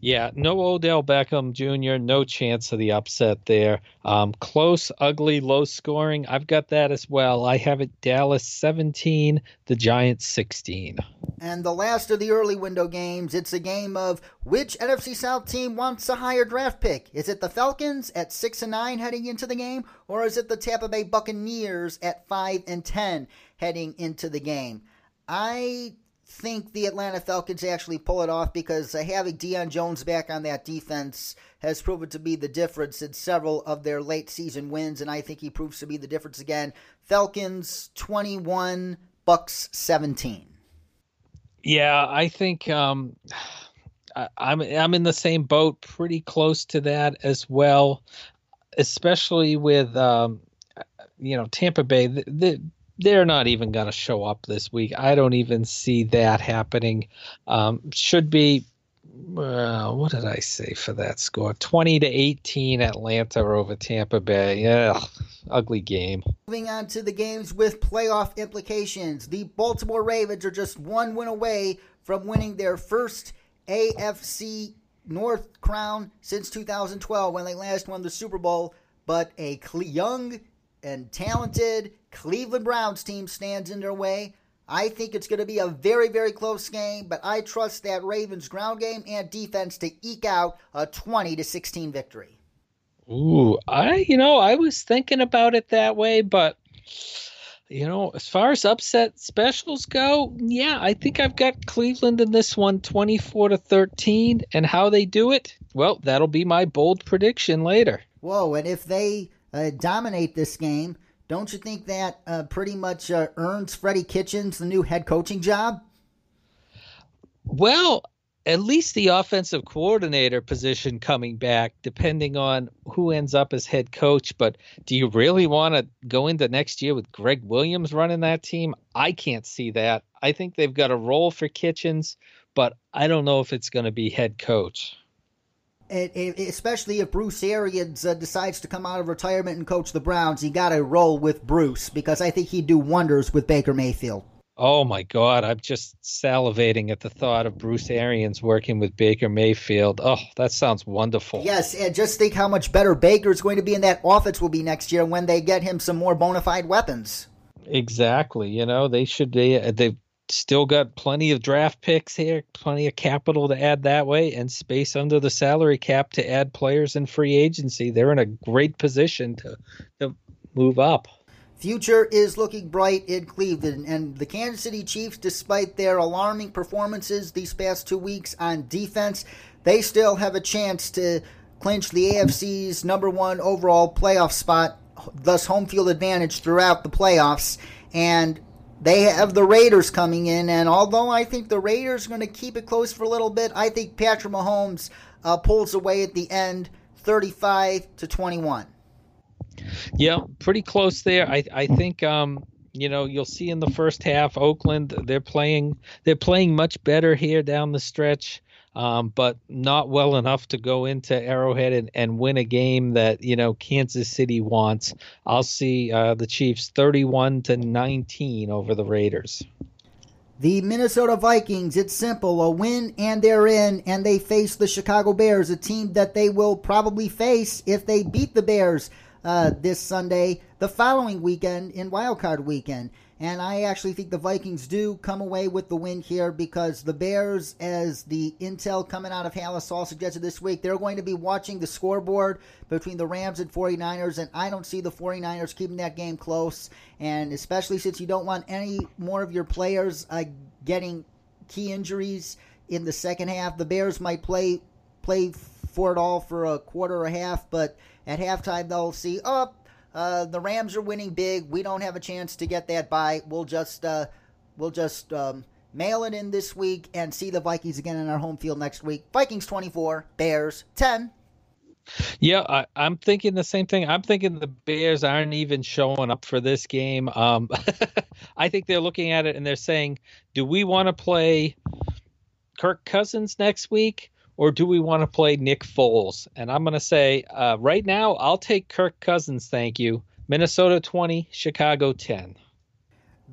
Yeah, no Odell Beckham Jr., no chance of the upset there. Um, close, ugly, low scoring. I've got that as well. I have it Dallas 17, the Giants 16. And the last of the early window games, it's a game of which NFC South team wants a higher draft pick? Is it the Falcons at 6 and 9 heading into the game, or is it the Tampa Bay Buccaneers at 5 and 10 heading into the game? I think the Atlanta Falcons actually pull it off because uh, having Deion Jones back on that defense has proven to be the difference in several of their late season wins, and I think he proves to be the difference again. Falcons 21, Bucks 17. Yeah, I think um, I, I'm I'm in the same boat, pretty close to that as well, especially with um, you know Tampa Bay. The, the, they're not even going to show up this week. I don't even see that happening. Um, should be, uh, what did I say for that score? 20 to 18 Atlanta over Tampa Bay. Yeah, ugly game. Moving on to the games with playoff implications. The Baltimore Ravens are just one win away from winning their first AFC North crown since 2012 when they last won the Super Bowl. But a young and talented Cleveland Browns team stands in their way. I think it's going to be a very, very close game, but I trust that Ravens ground game and defense to eke out a 20 to 16 victory. Ooh, I you know, I was thinking about it that way, but you know, as far as upset specials go, yeah, I think I've got Cleveland in this one 24 to 13 and how they do it, well, that'll be my bold prediction later. Whoa, and if they uh, dominate this game, don't you think that uh, pretty much uh, earns Freddie Kitchens the new head coaching job? Well, at least the offensive coordinator position coming back, depending on who ends up as head coach. But do you really want to go into next year with Gregg Williams running that team? I can't see that. I think they've got a role for Kitchens, but I don't know if it's going to be head coach especially if Bruce Arians uh, decides to come out of retirement and coach the Browns, he got to roll with Bruce because I think he'd do wonders with Baker Mayfield. Oh my God, I'm just salivating at the thought of Bruce Arians working with Baker Mayfield. Oh, that sounds wonderful. Yes, and just think how much better Baker's going to be in that offense will be next year when they get him some more bona fide weapons. Exactly. You know, they should be. Uh, they still got plenty of draft picks here, plenty of capital to add that way, and space under the salary cap to add players in free agency. They're in a great position to to move up. Future is looking bright in Cleveland, and the Kansas City Chiefs, despite their alarming performances these past two weeks on defense, they still have a chance to clinch the AFC's number one overall playoff spot, thus home field advantage throughout the playoffs. And they have the Raiders coming in, and although I think the Raiders are going to keep it close for a little bit, I think Patrick Mahomes uh, pulls away at the end, 35 to 21. Yeah, pretty close there. I I think um, you know you'll see in the first half Oakland they're playing they're playing much better here down the stretch um, but not well enough to go into Arrowhead and, and win a game that you know Kansas City wants. I'll see uh, the Chiefs 31 to 19 over the Raiders. The Minnesota Vikings, it's simple. A win and they're in, and they face the Chicago Bears, a team that they will probably face if they beat the Bears uh, this Sunday, the following weekend in Wildcard Weekend. And I actually think the Vikings do come away with the win here because the Bears, as the intel coming out of Halas suggested this week, they're going to be watching the scoreboard between the Rams and 49ers. And I don't see the 49ers keeping that game close. And especially since you don't want any more of your players uh, getting key injuries in the second half, the Bears might play play for it all for a quarter or a half, but at halftime they'll see, oh, uh, the Rams are winning big. We don't have a chance to get that bye. We'll just uh, we'll just um, mail it in this week and see the Vikings again in our home field next week. Vikings 24, Bears 10. Yeah, I, am thinking the same thing. I'm thinking the Bears aren't even showing up for this game. Um, I think they're looking at it and they're saying, do we want to play Kirk Cousins next week? Or do we want to play Nick Foles? And I'm going to say uh, right now, I'll take Kirk Cousins, thank you. Minnesota 20, Chicago 10.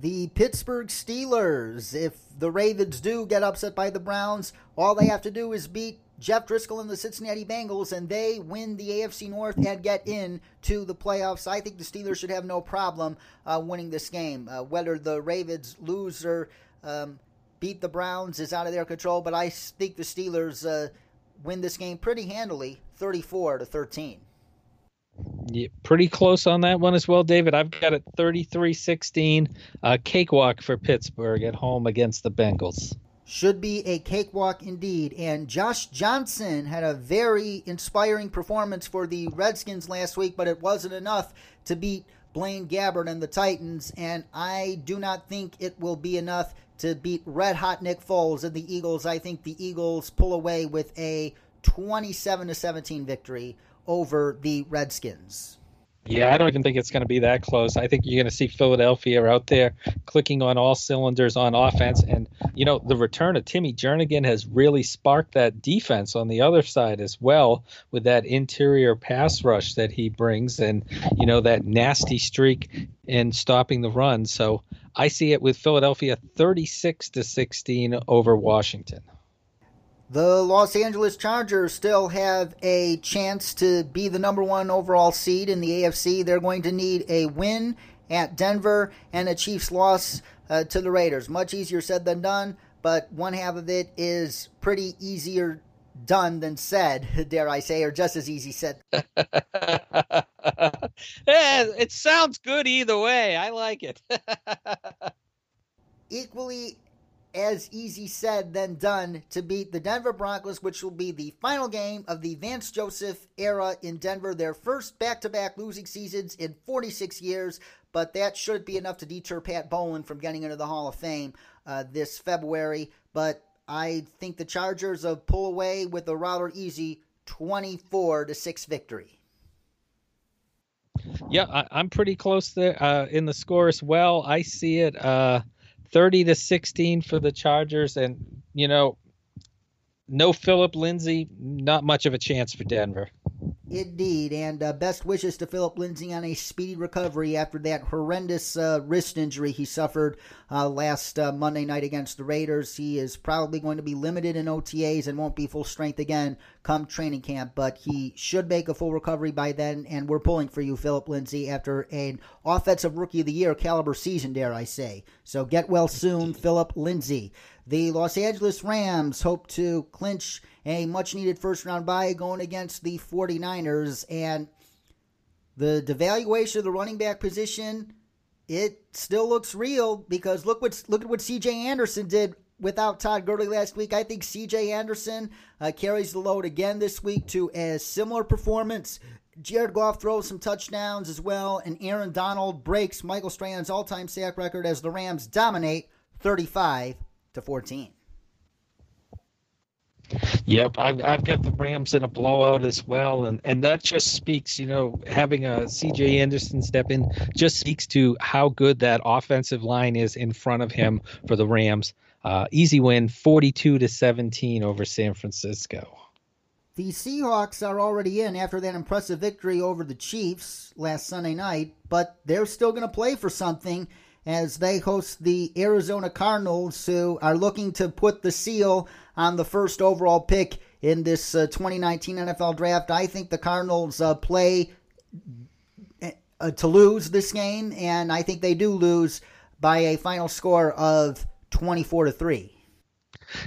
The Pittsburgh Steelers, if the Ravens do get upset by the Browns, all they have to do is beat Jeff Driskel and the Cincinnati Bengals, and they win the AFC North and get in to the playoffs. I think the Steelers should have no problem uh, winning this game. Uh, whether the Ravens lose or um, beat the Browns is out of their control, but I think the Steelers uh, win this game pretty handily, 34 to 13. Yeah, pretty close on that one as well, David. I've got it 33-16, uh, cakewalk for Pittsburgh at home against the Bengals. Should be a cakewalk indeed. And Josh Johnson had a very inspiring performance for the Redskins last week, but it wasn't enough to beat Blaine Gabbert and the Titans. And I do not think it will be enough to beat red hot Nick Foles and the Eagles. I think the Eagles pull away with a 27 to 17 victory over the Redskins. Yeah, I don't even think it's going to be that close. I think you're going to see Philadelphia out there clicking on all cylinders on offense. And, you know, the return of Timmy Jernigan has really sparked that defense on the other side as well with that interior pass rush that he brings and, you know, that nasty streak in stopping the run. So I see it with Philadelphia 36 to 16 over Washington. The Los Angeles Chargers still have a chance to be the number one overall seed in the AFC. They're going to need a win at Denver and a Chiefs loss uh, to the Raiders. Much easier said than done, but one half of it is pretty easier done than said, dare I say, or just as easy said. yeah, it sounds good either way. I like it. Equally as easy said than done to beat the Denver Broncos, which will be the final game of the Vance Joseph era in Denver, their first back to back losing seasons in 46 years. But that should be enough to deter Pat Bowlen from getting into the Hall of Fame uh, this February. But I think the Chargers will pull away with a rather easy 24 to 6 victory. Yeah, I, am pretty close there uh, in the score as well. I see it uh, 30 to 16 for the Chargers, and you know, no Philip Lindsay, not much of a chance for Denver. Indeed, and uh, best wishes to Philip Lindsay on a speedy recovery after that horrendous uh, wrist injury he suffered uh, last uh, Monday night against the Raiders. He is probably going to be limited in OTAs and won't be full strength again come training camp, but he should make a full recovery by then. And we're pulling for you, Philip Lindsay, after an offensive rookie of the year caliber season, dare I say. So get well soon, Philip Lindsay. The Los Angeles Rams hope to clinch a much needed first round bye going against the 49ers. And the devaluation of the running back position, it still looks real because look what look at what CJ Anderson did without Todd Gurley last week. I think CJ Anderson uh, carries the load again this week to a similar performance. Jared Goff throws some touchdowns as well, and Aaron Donald breaks Michael Strahan's all-time sack record as the Rams dominate 35 to 14. Yep, I've, I've got the Rams in a blowout as well, and and that just speaks, you know, having a C.J. Anderson step in just speaks to how good that offensive line is in front of him for the Rams. Uh, easy win, forty-two to seventeen over San Francisco. The Seahawks are already in after that impressive victory over the Chiefs last Sunday night, but they're still going to play for something as they host the Arizona Cardinals, who are looking to put the seal on the first overall pick in this uh, 2019 NFL draft. I think the Cardinals uh, play uh, to lose this game, and I think they do lose by a final score of 24 to 3.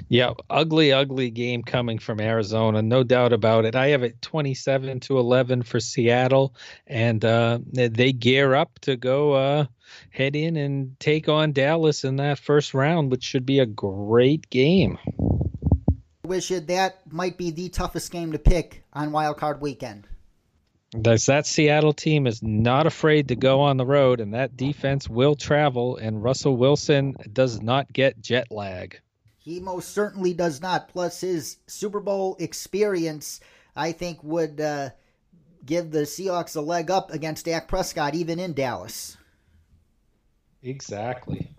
Yeah, ugly, ugly game coming from Arizona, no doubt about it. I have it 27 to 11 for Seattle, and uh, they gear up to go uh, head in and take on Dallas in that first round, which should be a great game. Wish it that might be the toughest game to pick on Wild Card Weekend. Does that Seattle team is not afraid to go on the road, and that defense will travel, and Russell Wilson does not get jet lag. He most certainly does not. Plus, his Super Bowl experience, I think, would uh, give the Seahawks a leg up against Dak Prescott, even in Dallas. Exactly.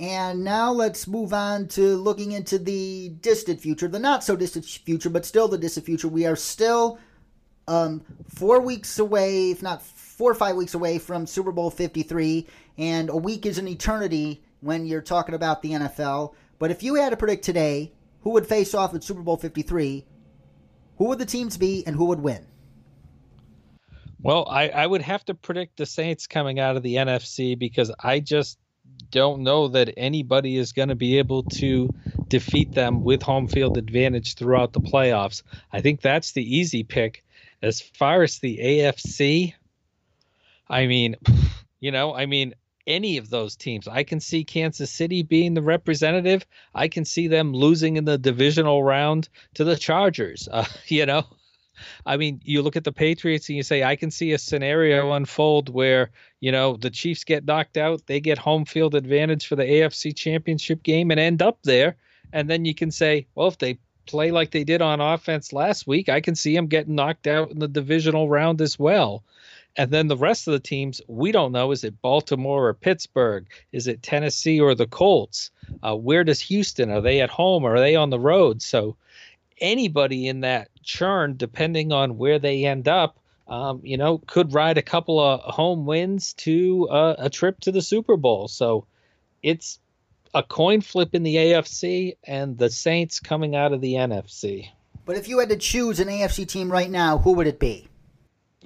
And now let's move on to looking into the distant future, the not so distant future, but still the distant future. We are still um, four weeks away, if not four or five weeks away from Super Bowl 53, and a week is an eternity when you're talking about the NFL. But if you had to predict today who would face off in Super Bowl 53, who would the teams be and who would win? Well, I, I would have to predict the Saints coming out of the NFC because I just don't know that anybody is going to be able to defeat them with home field advantage throughout the playoffs. I think that's the easy pick. As far as the AFC, I mean, you know, I mean, any of those teams. I can see Kansas City being the representative. I can see them losing in the divisional round to the Chargers. Uh, you know, I mean, you look at the Patriots and you say, I can see a scenario unfold where, you know, the Chiefs get knocked out, they get home field advantage for the AFC championship game and end up there. And then you can say, well, if they play like they did on offense last week, I can see them getting knocked out in the divisional round as well. And then the rest of the teams, we don't know. Is it Baltimore or Pittsburgh? Is it Tennessee or the Colts? Uh, where does Houston? Are they at home or are they on the road? So anybody in that churn, depending on where they end up, um, you know, could ride a couple of home wins to uh, a trip to the Super Bowl. So it's a coin flip in the AFC and the Saints coming out of the NFC. But if you had to choose an AFC team right now, who would it be?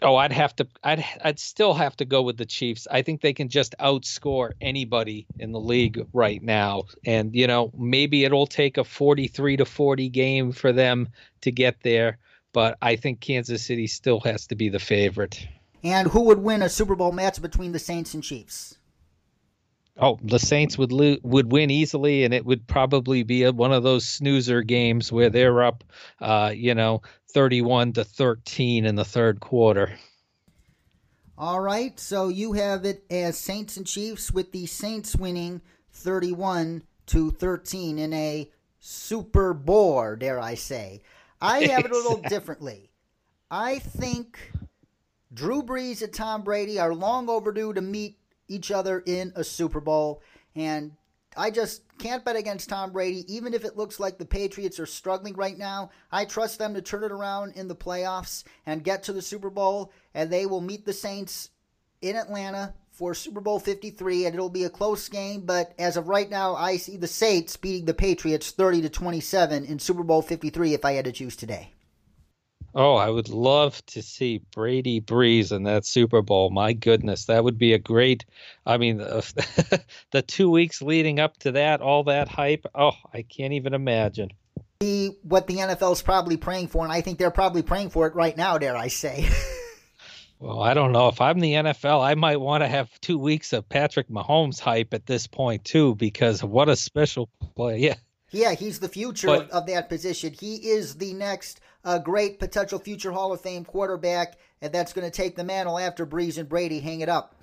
Oh, I'd have to. I'd. I'd still have to go with the Chiefs. I think they can just outscore anybody in the league right now, and you know maybe it'll take a forty-three to forty game for them to get there. But I think Kansas City still has to be the favorite. And who would win a Super Bowl match between the Saints and Chiefs? Oh, the Saints would lo- would win easily, and it would probably be a, one of those snoozer games where they're up, uh, you know, thirty-one to thirteen in the third quarter. All right, so you have it as Saints and Chiefs, with the Saints winning thirty-one to thirteen in a Super Bowl, dare I say? I have it a little differently. I think Drew Brees and Tom Brady are long overdue to meet each other in a Super Bowl. And I just can't bet against Tom Brady, even if it looks like the Patriots are struggling right now. I trust them to turn it around in the playoffs and get to the Super Bowl, and they will meet the Saints in Atlanta for Super Bowl 53, and it'll be a close game. But as of right now, I see the Saints beating the Patriots 30 to 27 in Super Bowl 53 if I had to choose today. Oh, I would love to see Brady Brees in that Super Bowl. My goodness, that would be a great. I mean, the, the two weeks leading up to that, all that hype. Oh, I can't even imagine. What the NFL is probably praying for, and I think they're probably praying for it right now. Dare I say? well, I don't know. If I'm the NFL, I might want to have two weeks of Patrick Mahomes hype at this point too, because what a special play. Yeah. Yeah, he's the future but, of, of, that position. He is the next uh, great potential future Hall of Fame quarterback, and that's going to take the mantle after Brees and Brady hang it up.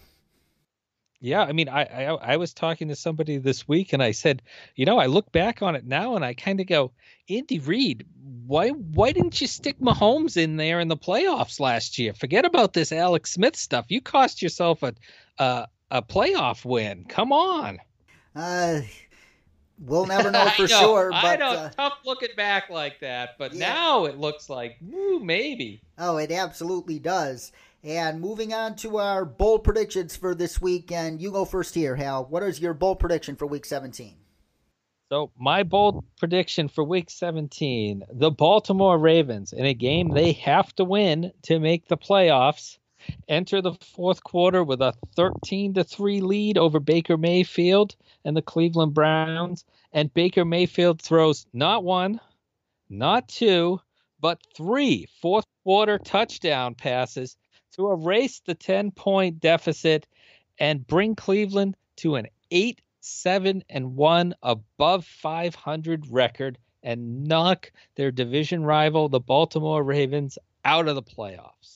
Yeah, I mean, I, I, I was talking to somebody this week, and I said, you know, I look back on it now, and I kind of go, Andy Reid, why why didn't you stick Mahomes in there in the playoffs last year? Forget about this Alex Smith stuff. You cost yourself a a, a playoff win. Come on. Uh, We'll never know for know, sure. But, I know, uh, tough looking back like that, but yeah. now it looks like, woo, maybe. Oh, it absolutely does. And moving on to our bold predictions for this week, and you go first here, Hal. What is your bold prediction for Week 17? So my bold prediction for Week 17: the Baltimore Ravens in a game they have to win to make the playoffs enter the fourth quarter with a 13 to 3 lead over Baker Mayfield and the Cleveland Browns and Baker Mayfield throws not one, not two, but three fourth quarter touchdown passes to erase the 10 point deficit and bring Cleveland to an 8 7 and 1 above 500 record and knock their division rival the Baltimore Ravens out of the playoffs.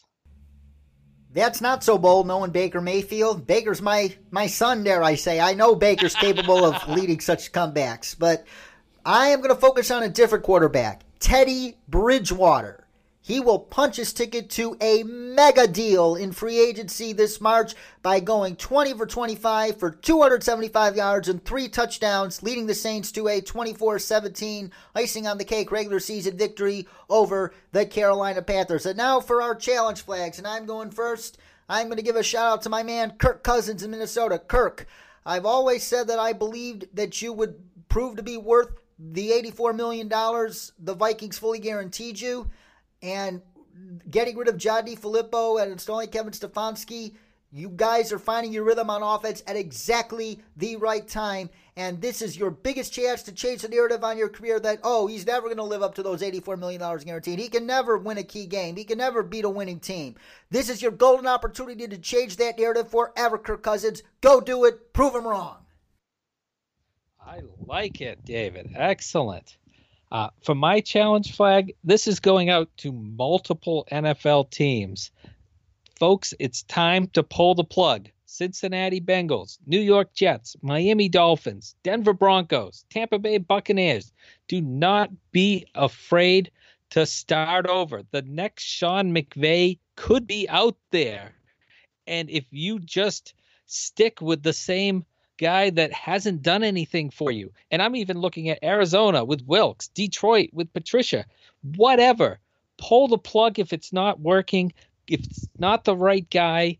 That's not so bold, knowing Baker Mayfield. Baker's my my son, dare I say. I know Baker's capable of leading such comebacks, but I am going to focus on a different quarterback, Teddy Bridgewater. He will punch his ticket to a mega deal in free agency this March by going 20 for 25 for 275 yards and three touchdowns, leading the Saints to a 24 17 icing on the cake regular season victory over the Carolina Panthers. And now for our challenge flags, and I'm going first. I'm going to give a shout out to my man Kirk Cousins in Minnesota. Kirk, I've always said that I believed that you would prove to be worth the $84 million the Vikings fully guaranteed you and getting rid of John Filippo and installing Kevin Stefanski, you guys are finding your rhythm on offense at exactly the right time. And this is your biggest chance to change the narrative on your career that, oh, he's never going to live up to those $84 million guaranteed. He can never win a key game. He can never beat a winning team. This is your golden opportunity to change that narrative forever, Kirk Cousins. Go do it. Prove him wrong. I like it, David. Excellent. Uh, for my challenge flag, this is going out to multiple NFL teams. Folks, it's time to pull the plug. Cincinnati Bengals, New York Jets, Miami Dolphins, Denver Broncos, Tampa Bay Buccaneers. Do not be afraid to start over. The next Sean McVay could be out there. And if you just stick with the same guy that hasn't done anything for you. And I'm even looking at Arizona with Wilks, Detroit with Patricia, whatever. Pull the plug if it's not working, if it's not the right guy,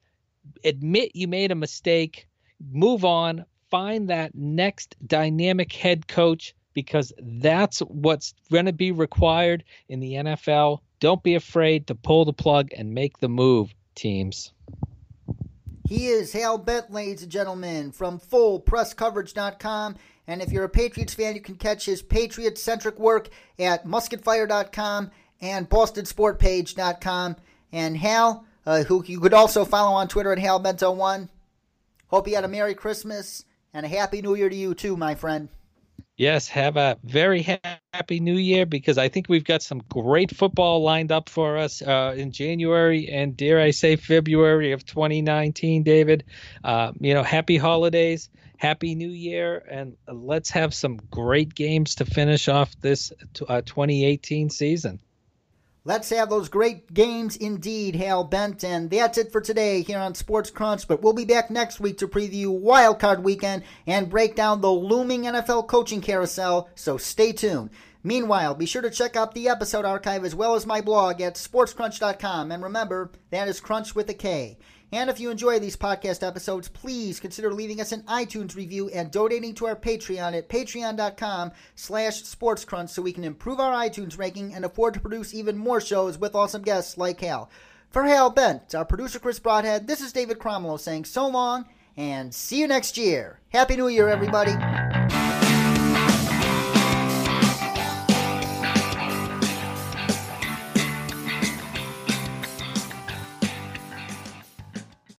admit you made a mistake, move on, find that next dynamic head coach because that's what's going to be required in the NFL. Don't be afraid to pull the plug and make the move, teams. He is Hal Bent, ladies and gentlemen, from FullPressCoverage.com. And if you're a Patriots fan, you can catch his Patriot centric work at MusketFire.com and BostonSportPage.com. And Hal, uh, who you could also follow on Twitter at HalBento1. Hope you had a Merry Christmas and a Happy New Year to you, too, my friend. Yes, have a very happy new year because I think we've got some great football lined up for us uh, in January and dare I say February of 2019, David. Uh, you know, happy holidays, happy new year, and let's have some great games to finish off this uh, 2018 season. Let's have those great games indeed, Hal Bent. And that's it for today here on Sports Crunch. But we'll be back next week to preview Wildcard Weekend and break down the looming NFL coaching carousel. So stay tuned. Meanwhile, be sure to check out the episode archive as well as my blog at sportscrunch.com. And remember, that is crunch with a K. And if you enjoy these podcast episodes, please consider leaving us an iTunes review and donating to our Patreon at patreon.com slash sportscrunch so we can improve our iTunes ranking and afford to produce even more shows with awesome guests like Hal. For Hal Bent, our producer Chris Broadhead, this is David Cromwell saying so long and see you next year. Happy New Year, everybody.